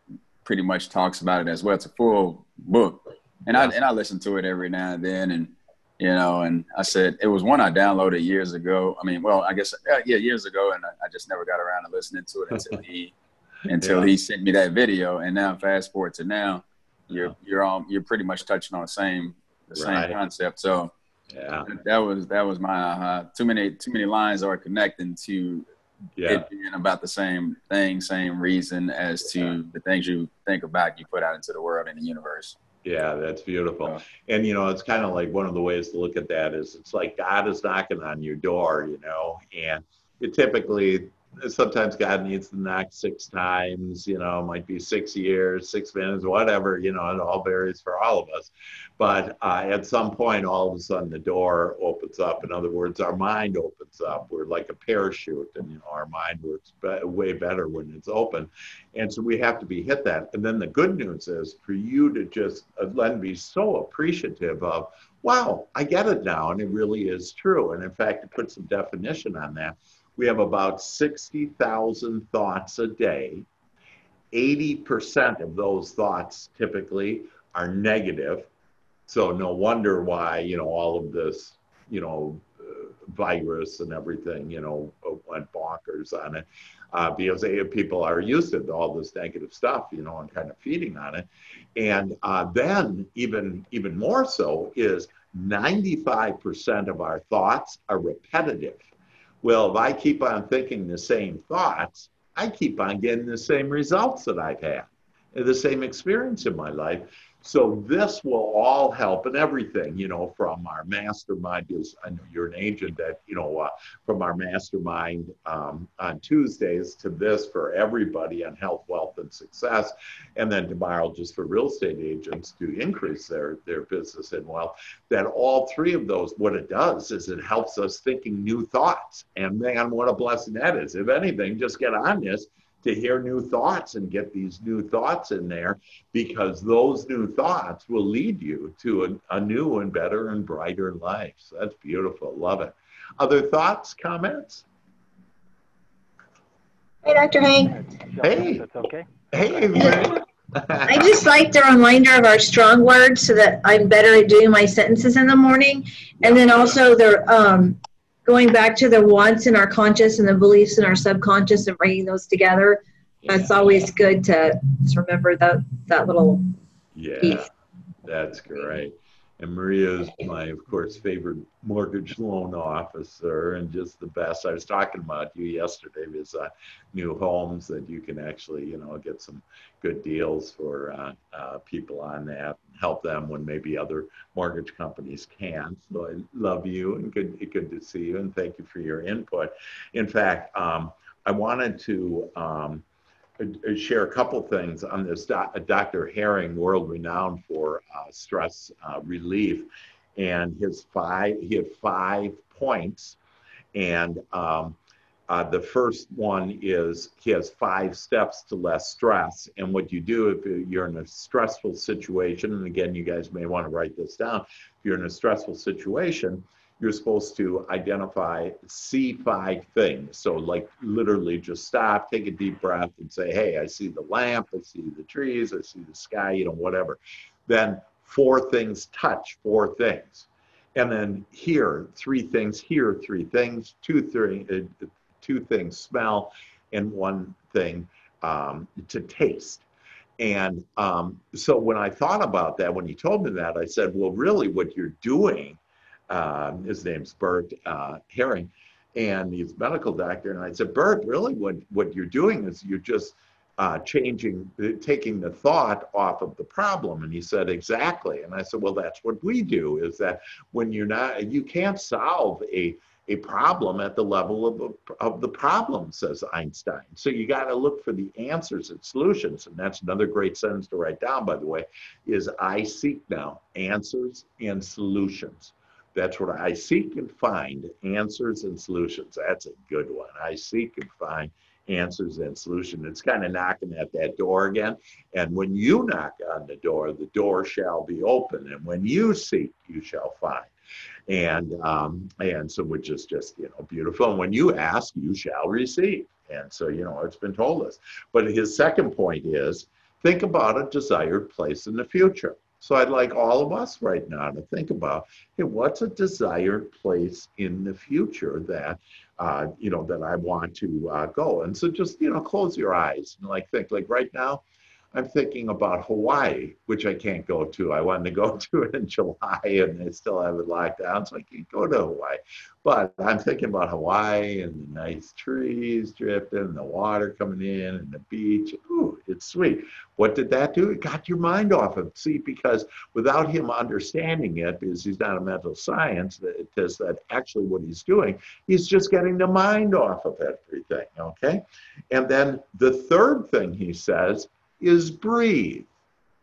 Speaker 2: pretty much talks about it as well. It's a full book, and I and I listen to it every now and then, and you know, and I said it was one I downloaded years ago. I mean, well, I guess yeah, years ago, and I, I just never got around to listening to it until he until yeah. he sent me that video. And now, fast forward to now, you're yeah. you're all you're pretty much touching on the same the right. same concept. So
Speaker 1: yeah,
Speaker 2: that was that was my uh, too many too many lines are connecting to yeah. it being about the same thing, same reason as to the things you think about, you put out into the world and the universe.
Speaker 1: Yeah, that's beautiful. And you know, it's kind of like one of the ways to look at that is it's like God is knocking on your door, you know, and it typically sometimes God needs to knock six times, you know, might be six years, six minutes, whatever, you know, it all varies for all of us. But uh, at some point, all of a sudden, the door opens up. In other words, our mind opens up. We're like a parachute, and you know, our mind works be- way better when it's open. And so we have to be hit that. And then the good news is for you to just uh, then be so appreciative of, wow, I get it now, and it really is true. And in fact, to put some definition on that we have about 60,000 thoughts a day. 80% of those thoughts typically are negative. So no wonder why, you know, all of this, you know, uh, virus and everything, you know, went bonkers on it. Uh, because people are used to all this negative stuff, you know, and kind of feeding on it. And uh, then even even more so is 95% of our thoughts are repetitive. Well, if I keep on thinking the same thoughts, I keep on getting the same results that I've had, the same experience in my life. So this will all help and everything, you know, from our mastermind. Is I know you're an agent that, you know, uh, from our mastermind um, on Tuesdays to this for everybody on health, wealth, and success, and then tomorrow just for real estate agents to increase their their business and wealth. That all three of those, what it does is it helps us thinking new thoughts. And man, what a blessing that is! If anything, just get on this to hear new thoughts and get these new thoughts in there because those new thoughts will lead you to a, a, new and better and brighter life. So that's beautiful. Love it. Other thoughts, comments?
Speaker 3: Hey, Dr. Hank.
Speaker 1: Hey.
Speaker 4: That's okay.
Speaker 1: Hey,
Speaker 3: I just like the reminder of our strong words so that I'm better at doing my sentences in the morning. And then also the um, going back to the wants in our conscious and the beliefs in our subconscious and bringing those together. It's always good to, to remember that that little
Speaker 1: yeah, piece. that's great. And Maria is my, of course, favorite mortgage loan officer and just the best. I was talking about you yesterday with uh, new homes that you can actually, you know, get some good deals for uh, uh, people on that and help them when maybe other mortgage companies can't. So I love you and good, good to see you and thank you for your input. In fact, um, I wanted to. Um, share a couple things on this. Dr. Herring, world renowned for uh, stress uh, relief, and his five he had five points, And um, uh, the first one is he has five steps to less stress. And what you do if you're in a stressful situation, and again, you guys may want to write this down. If you're in a stressful situation, you're supposed to identify, see five things. So, like, literally just stop, take a deep breath, and say, Hey, I see the lamp, I see the trees, I see the sky, you know, whatever. Then, four things touch, four things. And then here, three things, here, three things, two, three, uh, two things smell and one thing um, to taste. And um, so when I thought about that, when he told me that, I said, well, really, what you're doing, uh, his name's Bert uh, Herring, and he's a medical doctor. And I said, Bert, really, what, what you're doing is you're just uh, changing, taking the thought off of the problem. And he said, exactly. And I said, well, that's what we do is that when you're not, you can't solve a a problem at the level of, of the problem, says Einstein. So you got to look for the answers and solutions. And that's another great sentence to write down, by the way, is I seek now answers and solutions. That's what I seek and find answers and solutions. That's a good one. I seek and find answers and solutions. It's kind of knocking at that door again. And when you knock on the door, the door shall be open. And when you seek, you shall find and um, and so which is just you know beautiful. And when you ask, you shall receive. And so you know it's been told us. But his second point is think about a desired place in the future. So I'd like all of us right now to think about, hey, what's a desired place in the future that, uh, you know, that I want to uh, go? And so just, you know, close your eyes and like think, like right now, I'm thinking about Hawaii, which I can't go to. I wanted to go to it in July and they still have it locked down, so I can't go to Hawaii. But I'm thinking about Hawaii and the nice trees dripping, and the water coming in, and the beach. Ooh, it's sweet. What did that do? It got your mind off of. See, because without him understanding it, because he's not a mental science, that says that actually what he's doing, he's just getting the mind off of everything. Okay, and then the third thing he says is breathe.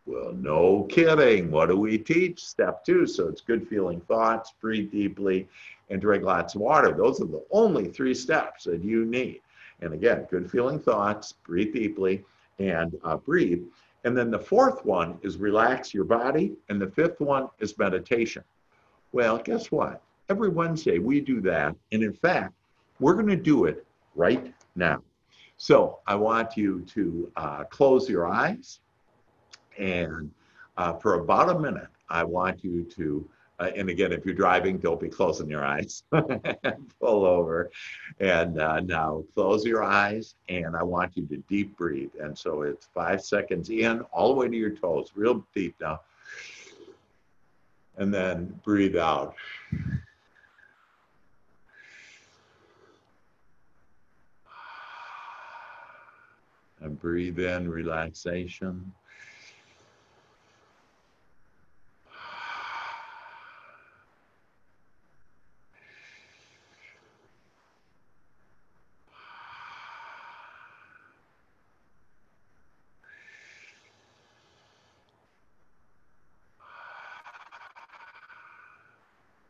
Speaker 1: Well, no kidding. What do we teach? Step two. So it's good feeling thoughts, breathe deeply, and drink lots of water. Those are the only three steps that you need. And again, good feeling thoughts, breathe deeply, and uh, breathe. And then the fourth one is relax your body. And the fifth one is meditation. Well, guess what? Every Wednesday we do that. And in fact, we're going to do it right now. So I want you to uh, close your eyes and uh, for about a minute, I want you to, uh, and again, if you're driving, don't be closing your eyes. Pull over. And uh, now close your eyes and I want you to deep breathe. And so it's five seconds in, all the way to your toes, real deep now. And then breathe out. And breathe in relaxation.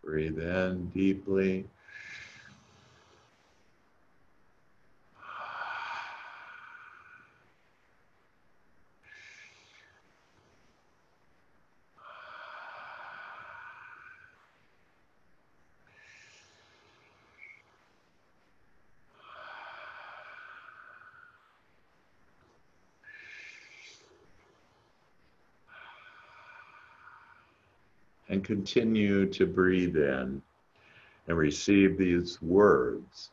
Speaker 1: Breathe in deeply. Continue to breathe in and receive these words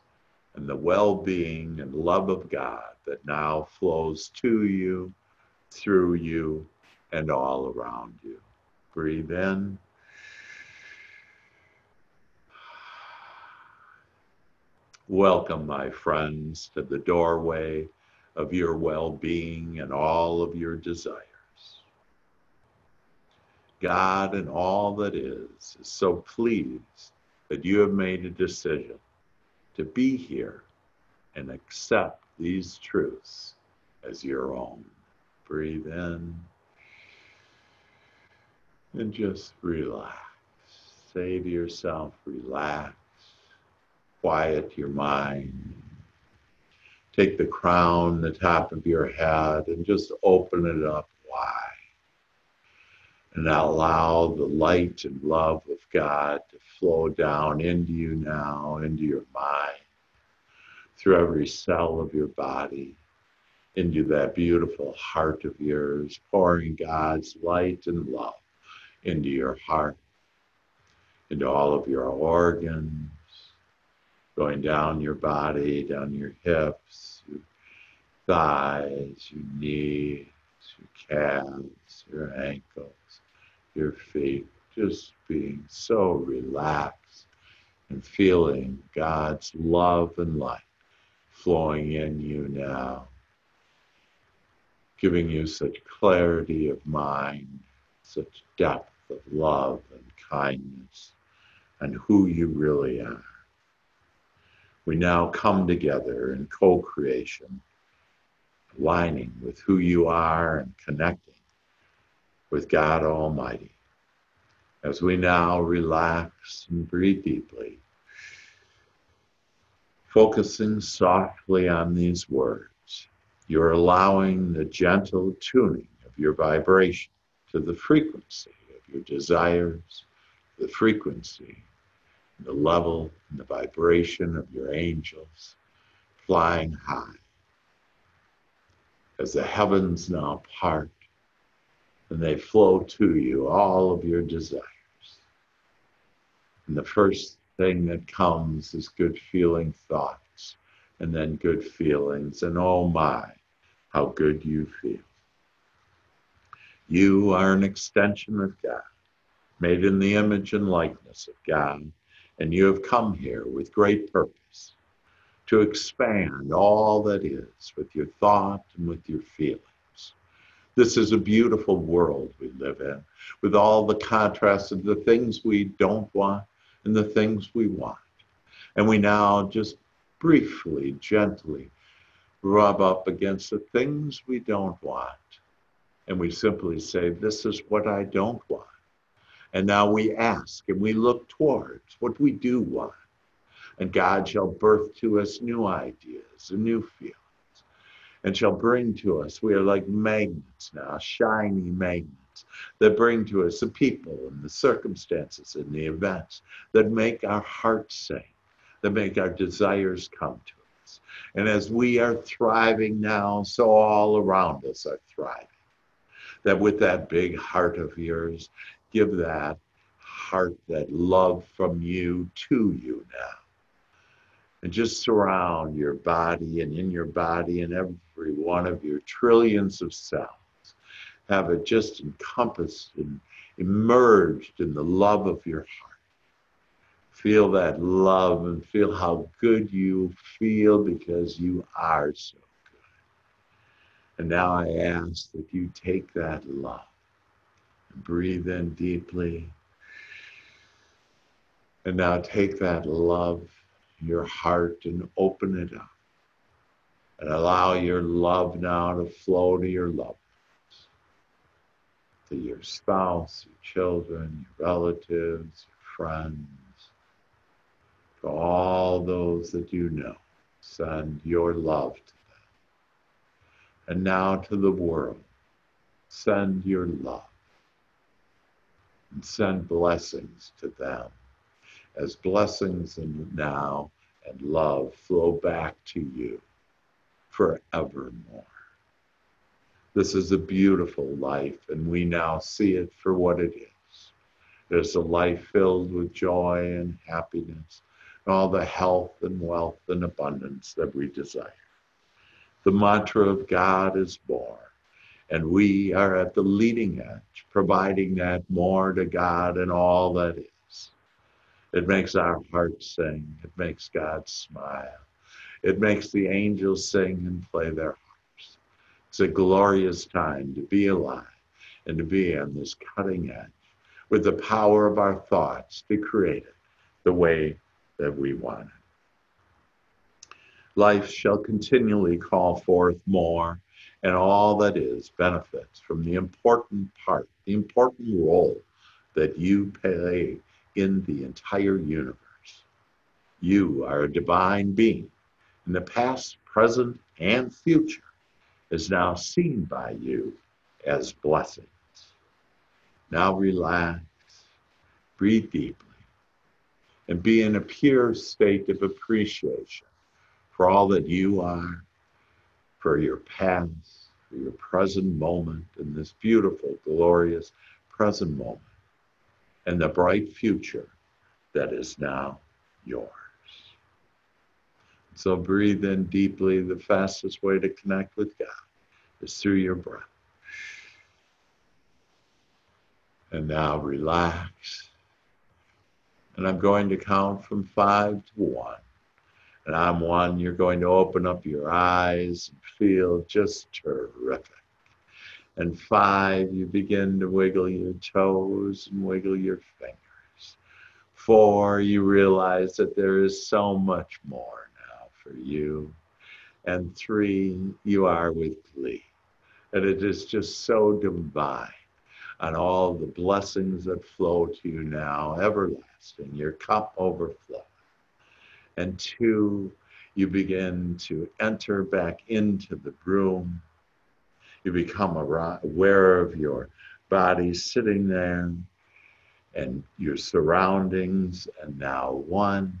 Speaker 1: and the well being and love of God that now flows to you, through you, and all around you. Breathe in. Welcome, my friends, to the doorway of your well being and all of your desires. God and all that is is so pleased that you have made a decision to be here and accept these truths as your own. Breathe in and just relax. Say to yourself, relax quiet your mind. Take the crown, the top of your head, and just open it up wide. And allow the light and love of God to flow down into you now, into your mind, through every cell of your body, into that beautiful heart of yours, pouring God's light and love into your heart, into all of your organs, going down your body, down your hips, your thighs, your knees, your calves, your ankles, your feet, just being so relaxed and feeling God's love and light flowing in you now giving you such clarity of mind, such depth of love and kindness, and who you really are. We now come together in co creation, aligning with who you are and connecting with God Almighty. As we now relax and breathe deeply, focusing softly on these words you're allowing the gentle tuning of your vibration to the frequency of your desires, the frequency, the level, and the vibration of your angels flying high. As the heavens now part and they flow to you, all of your desires. And the first thing that comes is good feeling thoughts and then good feelings. And oh my, how good you feel. You are an extension of God, made in the image and likeness of God, and you have come here with great purpose to expand all that is with your thought and with your feelings. This is a beautiful world we live in, with all the contrasts of the things we don't want and the things we want. And we now just briefly, gently rub up against the things we don't want. And we simply say, This is what I don't want. And now we ask and we look towards what we do want. And God shall birth to us new ideas and new feelings and shall bring to us. We are like magnets now, shiny magnets that bring to us the people and the circumstances and the events that make our hearts sing, that make our desires come to us. and as we are thriving now, so all around us are thriving. That with that big heart of yours, give that heart, that love from you to you now. And just surround your body and in your body and every one of your trillions of cells. Have it just encompassed and immersed in the love of your heart Feel that love and feel how good you feel because you are so good. And now I ask that you take that love and breathe in deeply. And now take that love your heart and open it up. And allow your love now to flow to your loved ones, to your spouse, your children, your relatives, your friends to all those that you know. Send your love to them. And now to the world, send your love. And send blessings to them as blessings and now and love flow back to you forevermore. This is a beautiful life, and we now see it for what it is. There's a life filled with joy and happiness and all the health and wealth and abundance that we desire. The mantra of God is born, and we are at the leading edge, providing that more to God and all that is. It makes our hearts sing, it makes God smile, it makes the angels sing and play their harps. It's a glorious time to be alive and to be on this cutting edge with the power of our thoughts to create it the way that we want. It. Life shall continually call forth more, and all that is benefits from the important part, the important role that you play in the entire universe. You are a divine being, and the past, present, and future is now seen by you as blessings. Now relax, breathe deeply, and be in a pure state of appreciation for all that you are, for your past, for your present moment, and this beautiful, glorious present moment, and the bright future that is now yours. So breathe in deeply. The fastest way to connect with God is through your breath. And now relax. And I'm going to count from five to one. And I'm one, you're going to open up your eyes and feel just terrific. And five, you begin to wiggle your toes and wiggle your fingers. Four, you realize that there is so much more now for you. And three, you are with glee. And it is just so divine on all the blessings that flow to you now, everlasting. Your cup overflows. And two, you begin to enter back into the room. You become aware of your body sitting there and your surroundings. And now, one,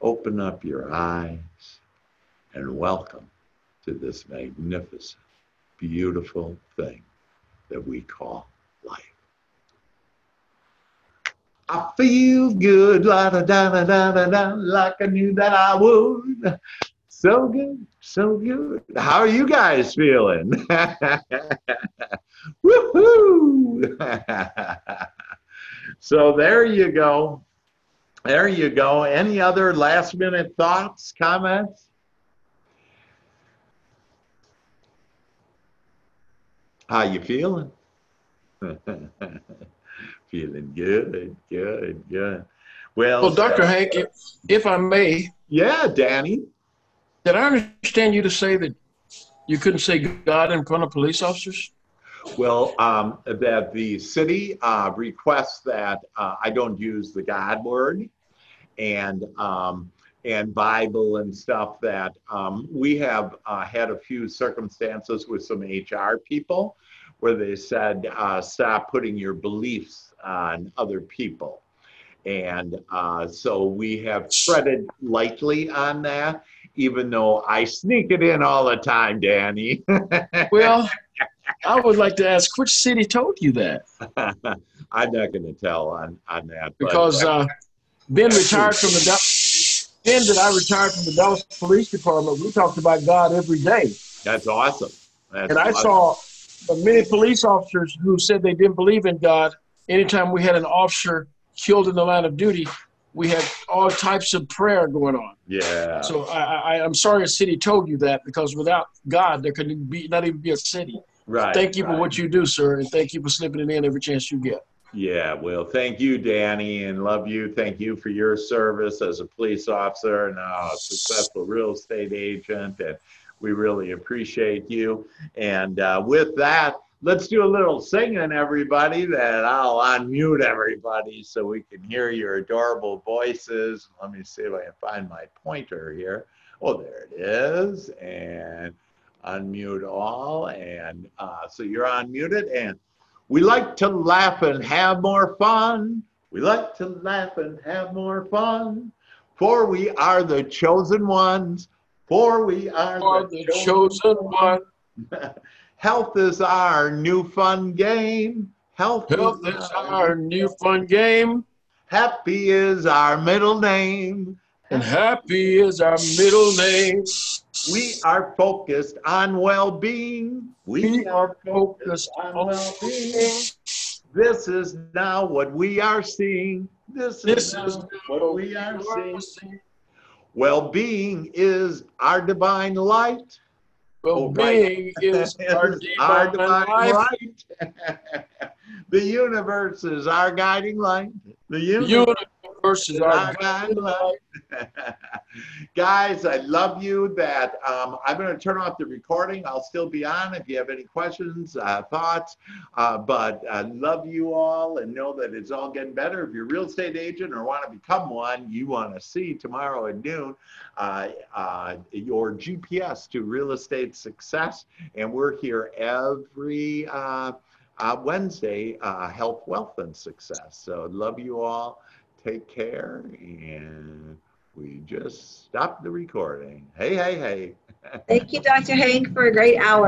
Speaker 1: open up your eyes and welcome to this magnificent, beautiful thing that we call life. I feel good, la da da da da da like I knew that I would. So good, so good. How are you guys feeling? Woohoo! so there you go. There you go. Any other last minute thoughts, comments? How you feeling? feeling good, good, good. Well,
Speaker 4: well, Dr. Uh, Hank, if, if I may.
Speaker 1: Yeah, Danny.
Speaker 4: Did I understand you to say that you couldn't say God in front of police officers?
Speaker 1: Well, um, that the city uh, requests that uh, I don't use the God word and um, and Bible and stuff. That um, we have uh, had a few circumstances with some HR people where they said, uh, "Stop putting your beliefs on other people." And uh, so we have treaded lightly on that, even though I sneak it in all the time, Danny.
Speaker 4: well, I would like to ask which city told you that?
Speaker 1: I'm not going to tell on, on that.
Speaker 4: Because uh, Ben retired from the Ben that I retired from the Dallas Police Department. We talked about God every day.
Speaker 1: That's awesome. That's
Speaker 4: and I saw many police officers who said they didn't believe in God. Anytime we had an officer killed in the line of duty, we had all types of prayer going on.
Speaker 1: Yeah.
Speaker 4: So I, I, I'm sorry a city told you that because without God, there could be not even be a city.
Speaker 1: Right.
Speaker 4: Thank you
Speaker 1: right.
Speaker 4: for what you do, sir, and thank you for slipping it in every chance you get.
Speaker 1: Yeah, well, thank you, Danny, and love you. Thank you for your service as a police officer and a successful real estate agent, and we really appreciate you. And uh, with that, let's do a little singing, everybody. That I'll unmute everybody so we can hear your adorable voices. Let me see if I can find my pointer here. Oh, there it is, and unmute all. And uh, so you're unmuted. And we like to laugh and have more fun. We like to laugh and have more fun. For we are the chosen ones. For we are
Speaker 4: for the, the chosen one.
Speaker 1: Health is our new fun game. Health,
Speaker 4: Health is, is our new fun game.
Speaker 1: Happy is our middle name.
Speaker 4: And happy is our middle name.
Speaker 1: We are focused on well-being.
Speaker 4: We, we are focused on well-being.
Speaker 1: This is now what we are seeing. This,
Speaker 4: this
Speaker 1: is, is what we are seeing. Well-being is our divine light.
Speaker 4: Oh, is our our divine light.
Speaker 1: the universe is our guiding light.
Speaker 4: The universe, the universe Universe is our
Speaker 1: God love. Guys, I love you. That um, I'm going to turn off the recording. I'll still be on if you have any questions, uh, thoughts. Uh, but I love you all and know that it's all getting better. If you're a real estate agent or want to become one, you want to see tomorrow at noon uh, uh, your GPS to real estate success. And we're here every uh, uh, Wednesday, uh, health, wealth, and success. So love you all. Take care. And we just stopped the recording. Hey, hey, hey.
Speaker 3: Thank you, Dr. Hank, for a great hour.